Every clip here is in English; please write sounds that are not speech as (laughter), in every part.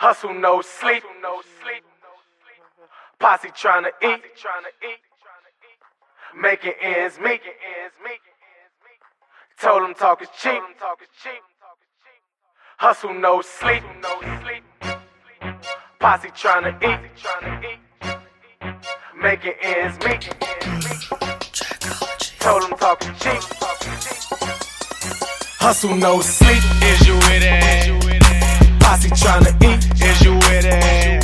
Hustle no sleep. No sleep. Posse trying to eat. Making ends meet. Told them talk is cheap. Hustle no sleep. No sleep. Posse trying to eat. Making ends meet. Told them talk is cheap. Hustle no sleep. Is you with it? Posse trying to eat. Is you with it?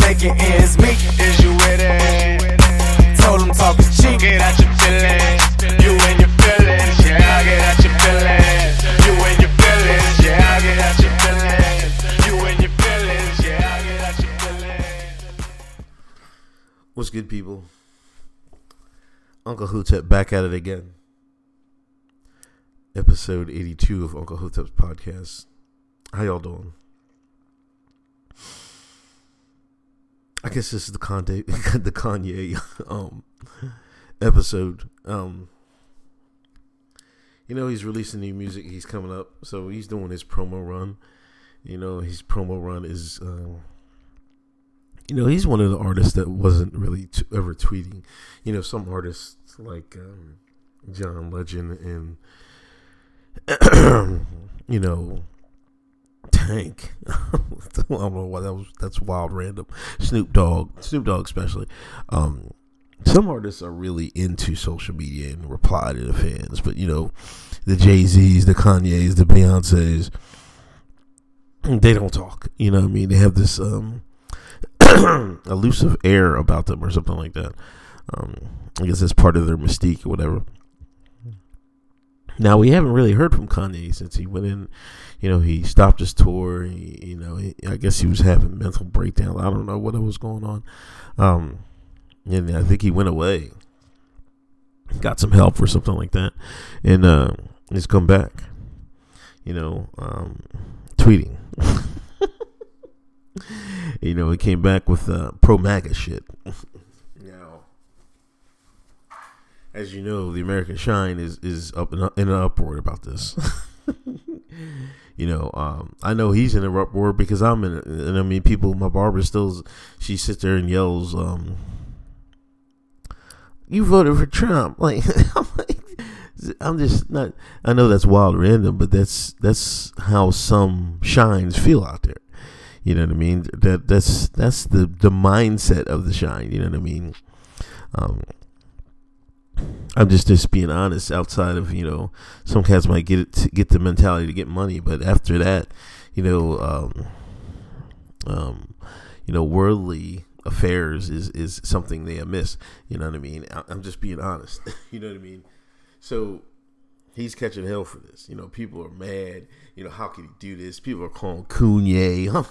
Making ends meet. Is you with it? Told them talk is cheap. Get out your feelings. You and your feelings. Yeah, I get out your feelings. You and your feelings. Yeah, get out your feelings. You and your feelings. Yeah, get out your feelings. What's good, people? Uncle Hotep back at it again. Episode 82 of Uncle Hotep's podcast. How y'all doing? I guess this is the Kanye, (laughs) the Kanye um, episode. Um, you know, he's releasing new music. He's coming up, so he's doing his promo run. You know, his promo run is, um, you know, he's one of the artists that wasn't really t- ever tweeting. You know, some artists like um, John Legend and (clears throat) you know Tank. I don't know why that was. That's wild, random. Snoop Dogg, Snoop Dogg, especially. Um, some artists are really into social media and reply to the fans, but you know, the Jay Z's, the Kanye's, the Beyonces, they don't talk. You know what I mean? They have this um, (coughs) elusive air about them, or something like that. Um, I guess that's part of their mystique or whatever. Now we haven't really heard from Kanye since he went in. You know, he stopped his tour. He, you know, he, I guess he was having mental breakdown. I don't know what was going on. Um, and I think he went away, got some help or something like that, and uh, he's come back. You know, um, tweeting. (laughs) you know, he came back with uh, pro MAGA shit. now, as you know, the American Shine is is up in, in an uproar about this. (laughs) you know, um, I know he's in an uproar because I'm in and I mean, people. My barber still, she sits there and yells, um, "You voted for Trump!" (laughs) Like, I'm like, I'm just not. I know that's wild, random, but that's that's how some shines feel out there. You know what I mean? That that's that's the the mindset of the shine. You know what I mean? Um, I'm just just being honest. Outside of you know, some cats might get it get the mentality to get money, but after that, you know, um, um, you know, worldly affairs is is something they miss. You know what I mean? I'm just being honest. (laughs) you know what I mean? So he's catching hell for this. You know, people are mad. You know, how can he do this? People are calling Kanye.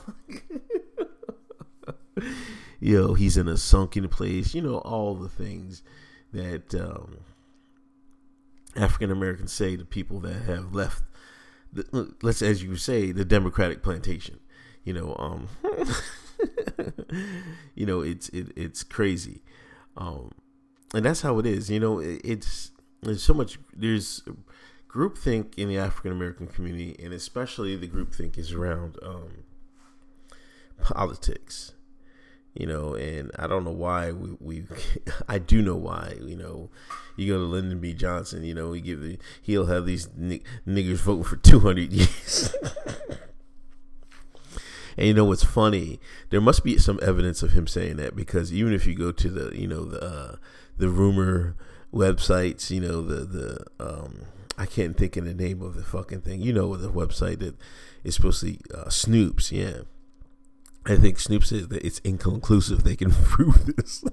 (laughs) (laughs) you know, he's in a sunken place. You know, all the things that um, African Americans say to people that have left. The, let's, as you say, the Democratic plantation. You know, um, (laughs) you know, it's it, it's crazy, um, and that's how it is. You know, it, it's there's so much there's groupthink in the African American community, and especially the groupthink is around um, politics you know, and I don't know why we, we (laughs) I do know why, you know, you go to Lyndon B. Johnson, you know, he give the, he'll have these ni- niggers voting for 200 years. (laughs) and you know what's funny? There must be some evidence of him saying that because even if you go to the, you know, the, uh, the rumor websites, you know, the, the, um, I can't think of the name of the fucking thing. You know, the website that is supposed to be uh, Snopes, yeah. I think Snopes says that it's inconclusive. They can (laughs) prove this.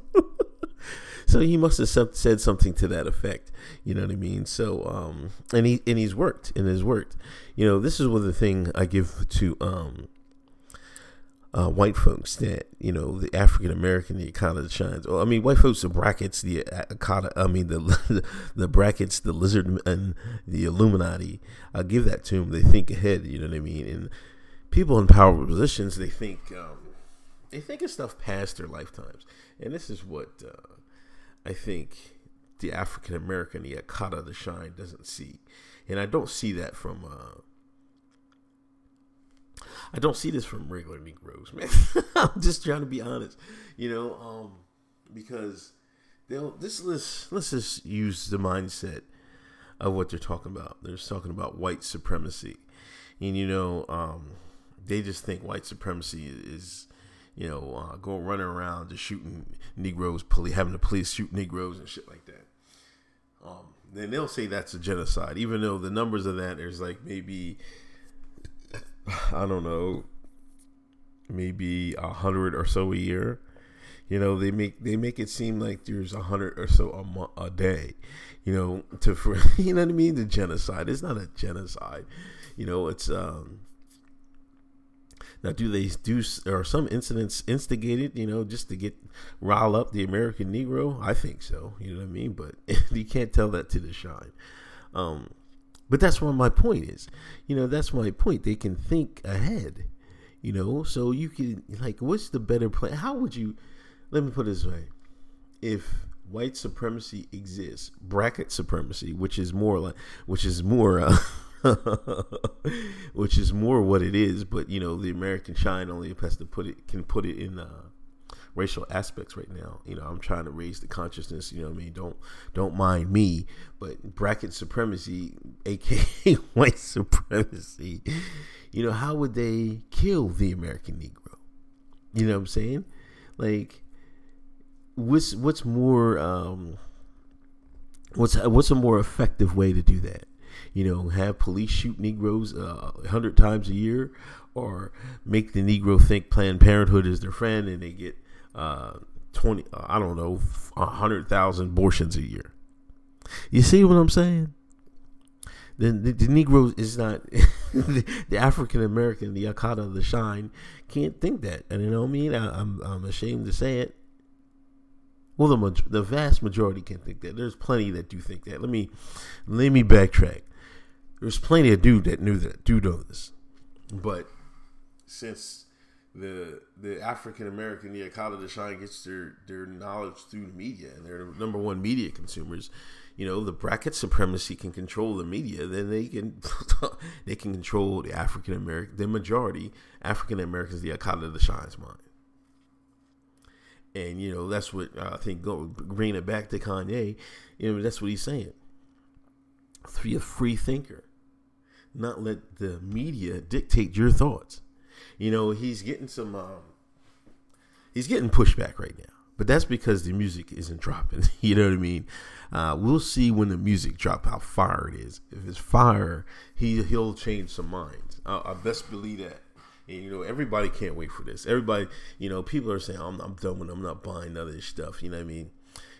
(laughs) so he must have said something to that effect. You know what I mean? So, um, and he and he's worked and has worked. You know, this is one of the thing I give to um, uh, white folks that you know the African American the economy shines. Well, I mean, white folks the brackets the economy. I mean the (laughs) the brackets the lizard and the Illuminati. I give that to them. They think ahead. You know what I mean? And people in powerful positions they think um, they think of stuff past their lifetimes, and this is what uh, I think the African American, the Akata, the shine doesn't see, and I don't see that from. Uh, I don't see this from regular Negroes, (laughs) man. I'm just trying to be honest, you know, um, because they'll this let's let's just use the mindset of what they're talking about. They're just talking about white supremacy, and you know, um, they just think white supremacy is you know, uh, going running around just shooting Negroes, poli- having the police shoot Negroes and shit like that. Um, then they'll say that's a genocide, even though the numbers of that is like maybe, (sighs) I don't know, maybe a hundred or so a year. You know, they make they make it seem like there's a hundred or so a, a day. You know, to for (laughs) you know what I mean. The genocide. It's not a genocide. You know, it's um now, do they do are some incidents instigated, you know, just to get rile up the American Negro? I think so. You know what I mean? But (laughs) you can't tell that to the shine. Um, but that's what my point is. You know, that's my point. They can think ahead. You know, so you can like, what's the better plan? How would you? Let me put it this way: if white supremacy exists, bracket supremacy, which is more like, which is more. Uh, (laughs) (laughs) which is more what it is. But you know, the American shine only has to put it can put it in uh, racial aspects right now. You know, I'm trying to raise the consciousness. You know, I mean, don't don't mind me, but bracket supremacy, (laughs) aka white supremacy. You know, how would they kill the American Negro? You know what I'm saying? Like, what's what's more um, what's what's a more effective way to do that? You know, have police shoot Negroes uh, a uh, hundred times a year, or make the Negro think Planned Parenthood is their friend and they get uh, twenty, uh, I don't know, hundred thousand abortions a year. You see what I'm saying? The, the, the Negro is not the, (laughs) the African American, the Akata, the Shine can't think that, and you know what I mean. I, I'm I'm ashamed to say it. Well, the the vast majority can think that. There's plenty that do think that. Let me let me backtrack. There's plenty of dude that knew that do know this, but since the the African American, the Akata the Shine gets their their knowledge through the media, and they're the number one media consumers. You know, the bracket supremacy can control the media. Then they can (laughs) they can control the African American, the majority African Americans, the Akata the Shine's mind and you know that's what uh, I think. Go bring it back to Kanye. You know that's what he's saying. Be a free thinker, not let the media dictate your thoughts. You know he's getting some. Um, he's getting pushback right now, but that's because the music isn't dropping. (laughs) you know what I mean? Uh, we'll see when the music drop how fire it is. If it's fire, he he'll change some minds. I, I best believe that. And you know, everybody can't wait for this. Everybody, you know, people are saying, I'm, I'm done with I'm not buying none of this stuff. You know what I mean?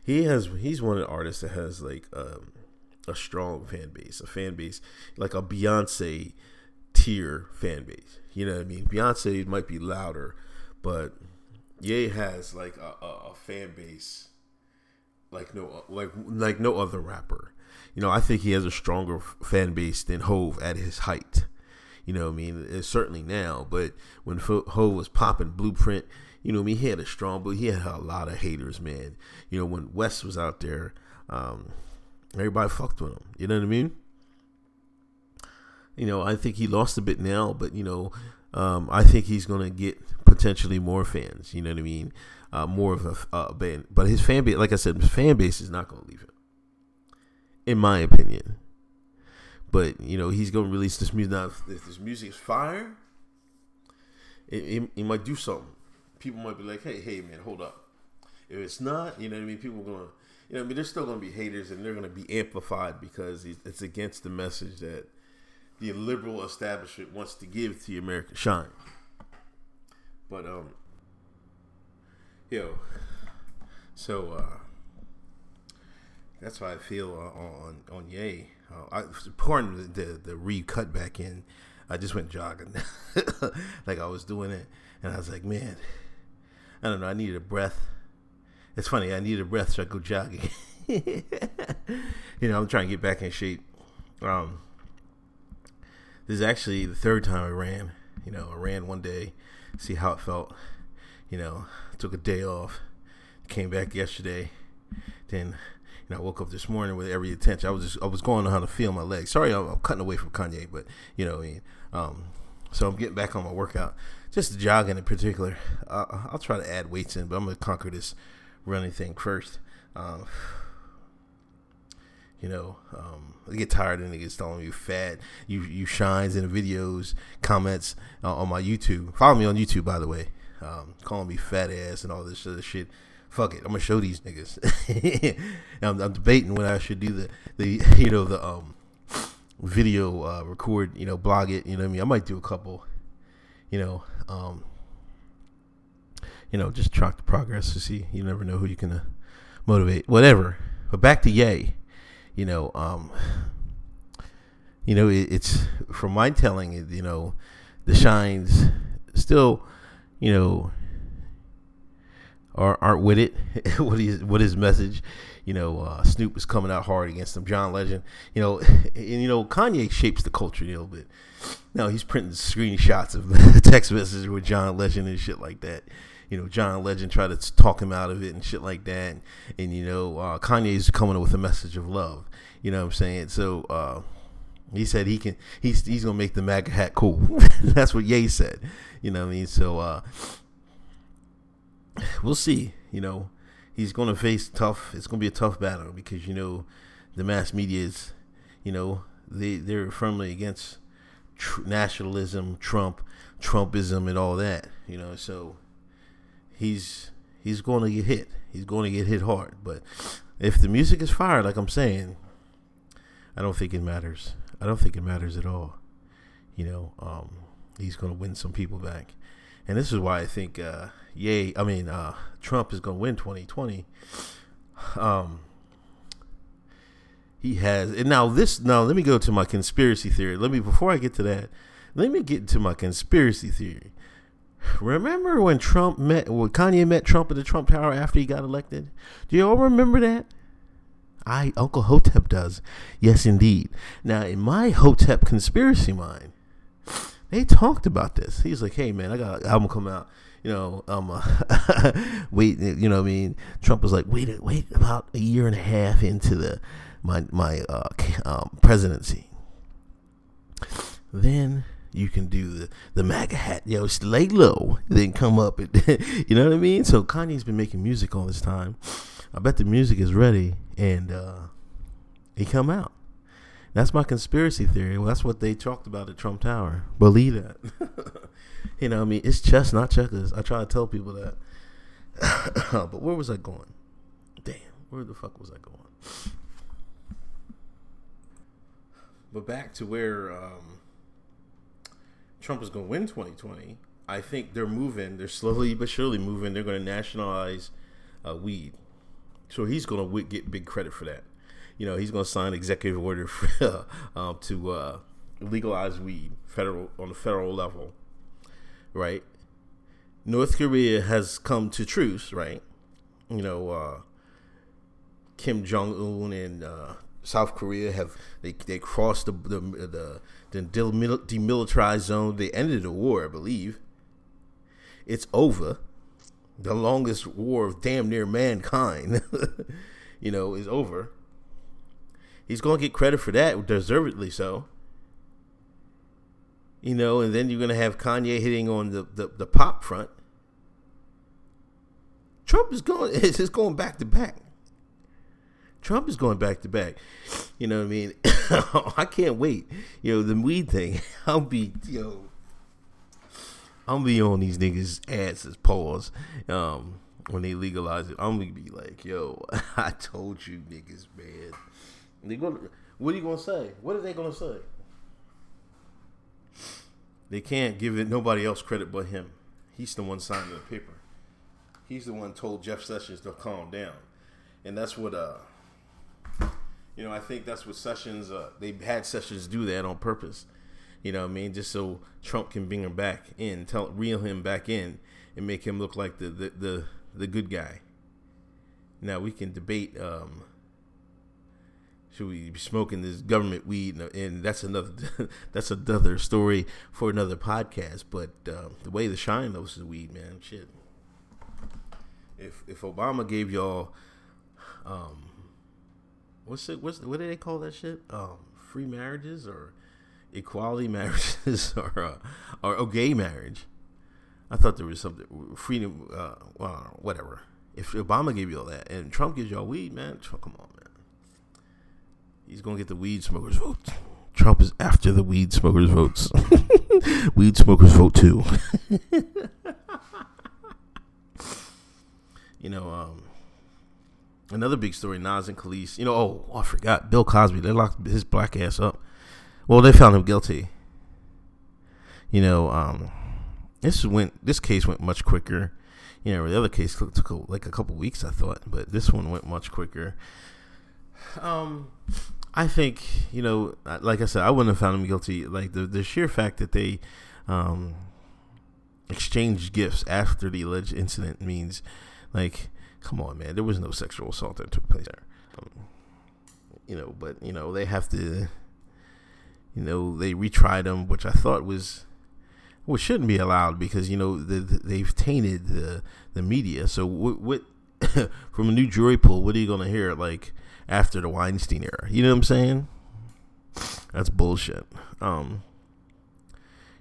He has, he's one of the artists that has like um, a strong fan base, a fan base, like a Beyonce tier fan base. You know what I mean? Beyonce might be louder, but Ye has like a, a, a fan base like no like like no other rapper. You know, I think he has a stronger fan base than Hov at his height. You know, what I mean, it's certainly now, but when Ho was popping Blueprint, you know, I mean, he had a strong, but he had a lot of haters, man. You know, when West was out there, um, everybody fucked with him. You know what I mean? You know, I think he lost a bit now, but you know, um, I think he's gonna get potentially more fans. You know what I mean? Uh, more of a uh, band, but his fan base, like I said, his fan base is not gonna leave him, in my opinion. But you know he's gonna release this music. Now, if this music is fire, it, might do something. People might be like, "Hey, hey, man, hold up." If it's not, you know what I mean. People are gonna, you know, I mean, there's still gonna be haters, and they're gonna be amplified because it's against the message that the liberal establishment wants to give to the American shine. But um, yo, so uh, that's why I feel uh, on on Ye. Uh, I pouring the, the the recut back in. I just went jogging, (laughs) like I was doing it, and I was like, man, I don't know. I needed a breath. It's funny. I needed a breath, so I go jogging. (laughs) you know, I'm trying to get back in shape. Um, this is actually the third time I ran. You know, I ran one day, see how it felt. You know, took a day off, came back yesterday, then know, I woke up this morning with every attention. I was just, I was going on how to feel my legs. Sorry, I'm, I'm, cutting away from Kanye, but you know, I mean, um, So I'm getting back on my workout, just jogging in particular. Uh, I'll try to add weights in, but I'm gonna conquer this running thing first. Um, you know, um, I get tired and niggas telling you fat. You you shines in the videos, comments uh, on my YouTube. Follow me on YouTube, by the way. Um, calling me fat ass and all this other shit. Fuck it, I'm gonna show these niggas. (laughs) I'm, I'm, debating when I should do the the (laughs) you know the um video uh, record, you know, blog it. You know I mean? I might do a couple. You know, um, you know, just track the progress to see. You never know who you can uh, motivate. Whatever. But back to Ye You know, um, you know, it, it's from my telling. You know, the shines still, you know, are, aren't with it. (laughs) what is what his message? You know, uh, Snoop is coming out hard against him. John Legend. You know, (laughs) and you know Kanye shapes the culture a little bit. Now he's printing screenshots of (laughs) text messages with John Legend and shit like that. You know, John Legend tried to talk him out of it and shit like that. And, and you know, uh, Kanye's coming up with a message of love. You know what I'm saying? So uh, he said he can. He's he's gonna make the MAGA hat cool. That's what Ye said. You know what I mean? So uh, we'll see. You know, he's going to face tough. It's going to be a tough battle because you know the mass media is, you know, they they're firmly against tr- nationalism, Trump, Trumpism, and all that. You know, so he's he's going to get hit. He's going to get hit hard. But if the music is fire, like I'm saying, I don't think it matters. I don't think it matters at all. You know, um, he's going to win some people back and this is why I think, uh, Ye, I mean, uh, Trump is going to win 2020. Um, he has, and now this, now let me go to my conspiracy theory. Let me, before I get to that, let me get to my conspiracy theory. Remember when Trump met, when Kanye met Trump at the Trump Tower after he got elected? Do you all remember that? I, Uncle Hotep does. Yes, indeed. Now, in my Hotep conspiracy mind, they talked about this. He's like, "Hey man, I got an album coming out. You know, um, uh, (laughs) wait, you know, what I mean, Trump was like, wait, wait, about a year and a half into the my my uh, um, presidency, then you can do the the MAGA hat, yo, lay low, then come up, and, (laughs) you know what I mean. So Kanye's been making music all this time. I bet the music is ready, and uh, he come out. That's my conspiracy theory. Well, that's what they talked about at Trump Tower. Believe that. (laughs) you know, I mean, it's chess, not checkers. I try to tell people that. (coughs) but where was I going? Damn, where the fuck was I going? But back to where um, Trump is going to win 2020. I think they're moving. They're slowly but surely moving. They're going to nationalize uh, weed. So he's going to get big credit for that you know, he's going to sign executive order for, (laughs) um, to uh, legalize weed federal on the federal level, right? North Korea has come to truce, right? You know, uh, Kim Jong Un and uh, South Korea have they they crossed the the the, the demilitarized zone. They ended the war, I believe. It's over. The longest war of damn near mankind, (laughs) you know, is over. He's going to get credit for that, deservedly so. You know, and then you're going to have Kanye hitting on the, the, the pop front. Trump is going (laughs) is just going back to back. Trump is going back to back. You know what I mean? (coughs) I can't wait. You know, the weed thing. (laughs) I'll be, know, I'll be on these niggas' asses, pause. Um, when they legalize it, I'm gonna be like, yo, (laughs) I told you niggas, man. They gonna, what are you gonna say? What are they gonna say? They can't give it nobody else credit but him. He's the one signing the paper. He's the one told Jeff Sessions to calm down, and that's what uh, you know. I think that's what Sessions uh, they had Sessions do that on purpose. You know what I mean? Just so Trump can bring him back in, tell reel him back in, and make him look like the the the, the good guy. Now we can debate. Um, should we be smoking this government weed? And that's another (laughs) that's another story for another podcast. But um, the way the shine knows is weed, man, shit. If if Obama gave y'all, um, what's it? What's what do they call that shit? Um, free marriages or equality (laughs) marriages or uh, or, or gay marriage. I thought there was something freedom. Uh, well, whatever. If Obama gave you all that and Trump gives y'all weed, man, come on, man. He's gonna get the weed smokers vote. Trump is after the weed smokers votes. (laughs) weed smokers vote too. (laughs) you know, um, another big story: Nas and Kelis. You know, oh, I forgot Bill Cosby. They locked his black ass up. Well, they found him guilty. You know, um, this went. This case went much quicker. You know, the other case took, took like a couple weeks, I thought, but this one went much quicker. Um, I think you know, like I said, I wouldn't have found him guilty. Like the the sheer fact that they um, exchanged gifts after the alleged incident means, like, come on, man, there was no sexual assault that took place there. Um, you know, but you know they have to, you know, they retried him, which I thought was, which shouldn't be allowed because you know the, the, they've tainted the the media. So what, what (coughs) from a new jury pool, what are you gonna hear like? After the Weinstein era. You know what I'm saying? That's bullshit. Um,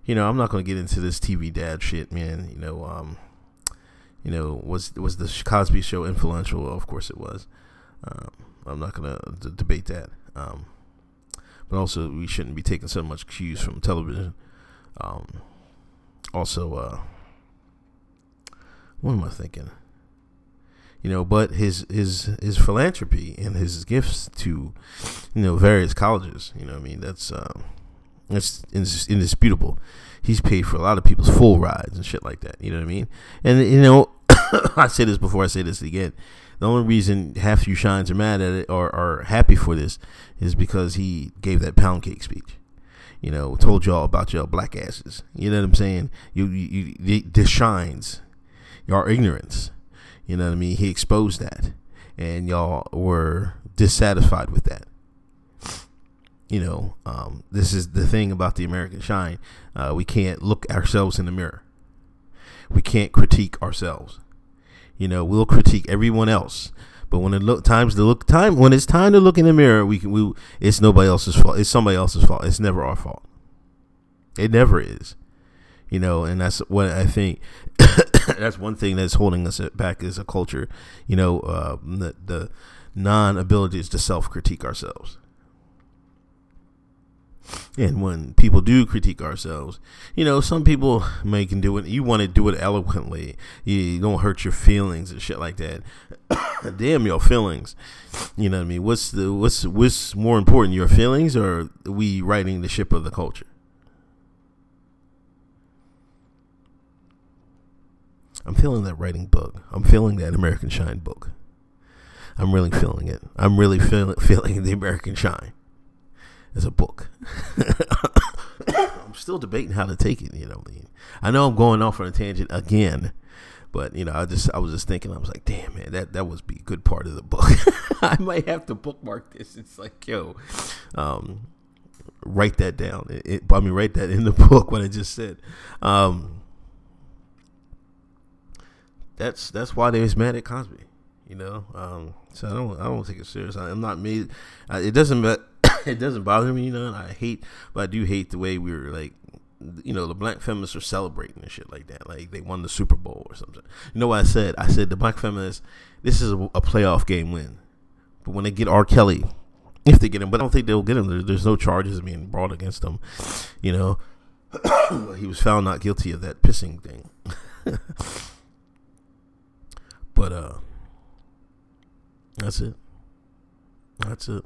you know, I'm not gonna get into this TV dad shit, man. You know, um, you know, was was the Cosby Show influential? Well, of course it was. Um, I'm not gonna d- debate that. Um, but also, we shouldn't be taking so much cues from television. Um, also, uh, what am I thinking? You know but his his his philanthropy and his gifts to you know various colleges you know i mean that's uh, that's indisputable. He's paid for a lot of people's full rides and shit like that you know what i mean? And you know (coughs) i say this before i say this again. The only reason half you shines are mad at it or are happy for this is because he gave that pound cake speech. You know told y'all about y'all black asses. You know what i'm saying? You you, you the shines your ignorance you know what I mean? He exposed that, and y'all were dissatisfied with that. You know, um, this is the thing about the American Shine. Uh, we can't look ourselves in the mirror. We can't critique ourselves. You know, we'll critique everyone else, but when it look times to look time when it's time to look in the mirror, we can we it's nobody else's fault. It's somebody else's fault. It's never our fault. It never is you know, and that's what I think. (clears throat) that's one thing that's holding us back as a culture. You know, uh, the, the non abilities to self critique ourselves. And when people do critique ourselves, you know, some people may can do it. You want to do it eloquently. You don't hurt your feelings and shit like that. (coughs) Damn your feelings. You know what I mean? What's the what's what's more important, your feelings or we righting the ship of the culture? I'm feeling that writing bug. I'm feeling that American Shine book. I'm really feeling it. I'm really feel, (laughs) feeling the American Shine as a book. (coughs) I'm still debating how to take it. You know, I know I'm going off on a tangent again, but you know, I just I was just thinking, I was like, damn man, that that was be a good part of the book. (laughs) I might have to bookmark this. It's like, yo, um, write that down. It, it, I mean, write that in the (laughs) book. What I just said. Um, that's that's why they was mad at Cosby. You know, um, so I don't I don't take it serious. I, am not. Uh, it doesn't (coughs) it doesn't bother me. You know, I hate, but I do hate the way we were like. You know, the black feminists are celebrating and shit like that. Like they won the Super Bowl or something. You know what I said? I said the black feminists. This is a, a playoff game win, but when they get R. Kelly, if they get him, but I don't think they'll get him. There, there's no charges being brought against him. You know, (coughs) he was found not guilty of that pissing thing. (laughs) But uh that's it. That's it.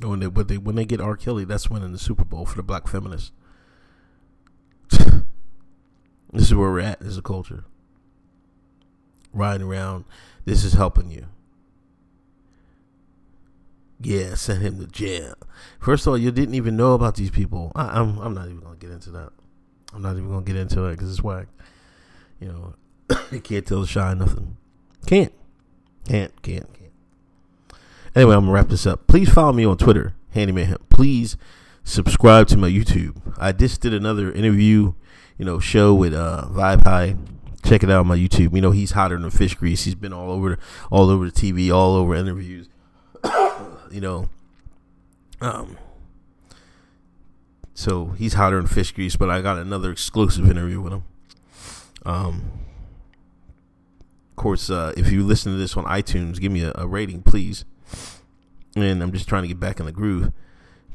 When they but they when they get R. Kelly, that's winning the Super Bowl for the black feminists. (laughs) this is where we're at as a culture. Riding around, this is helping you. Yeah, send him to jail. First of all, you didn't even know about these people. I, am I'm, I'm not even gonna get into that. I'm not even gonna get into it because it's whack. You know, they can't tell shine nothing. Can't. Can't, can't, can't. Anyway, I'm gonna wrap this up. Please follow me on Twitter, Handyman Hemp. Please subscribe to my YouTube. I just did another interview, you know, show with uh Vibe High. Check it out on my YouTube. You know, he's hotter than fish grease. He's been all over all over the TV, all over interviews. (coughs) you know. Um So he's hotter than fish grease, but I got another exclusive interview with him. Um, course, uh, if you listen to this on iTunes, give me a, a, rating, please. And I'm just trying to get back in the groove.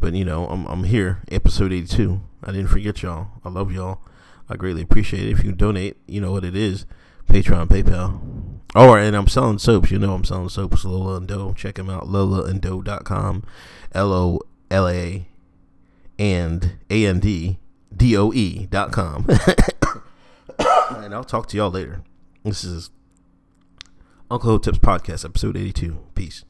But you know, I'm I'm here, episode 82. I didn't forget y'all. I love y'all. I greatly appreciate it. If you donate, you know what it is. Patreon, PayPal. Oh, and I'm selling soaps. You know I'm selling soaps. Lola and Doe. Check them out. LolaandDoe.com. L O L A and A N D D O E dot com. (coughs) and I'll talk to y'all later. This is Uncle Hotep's podcast, episode 82. Peace.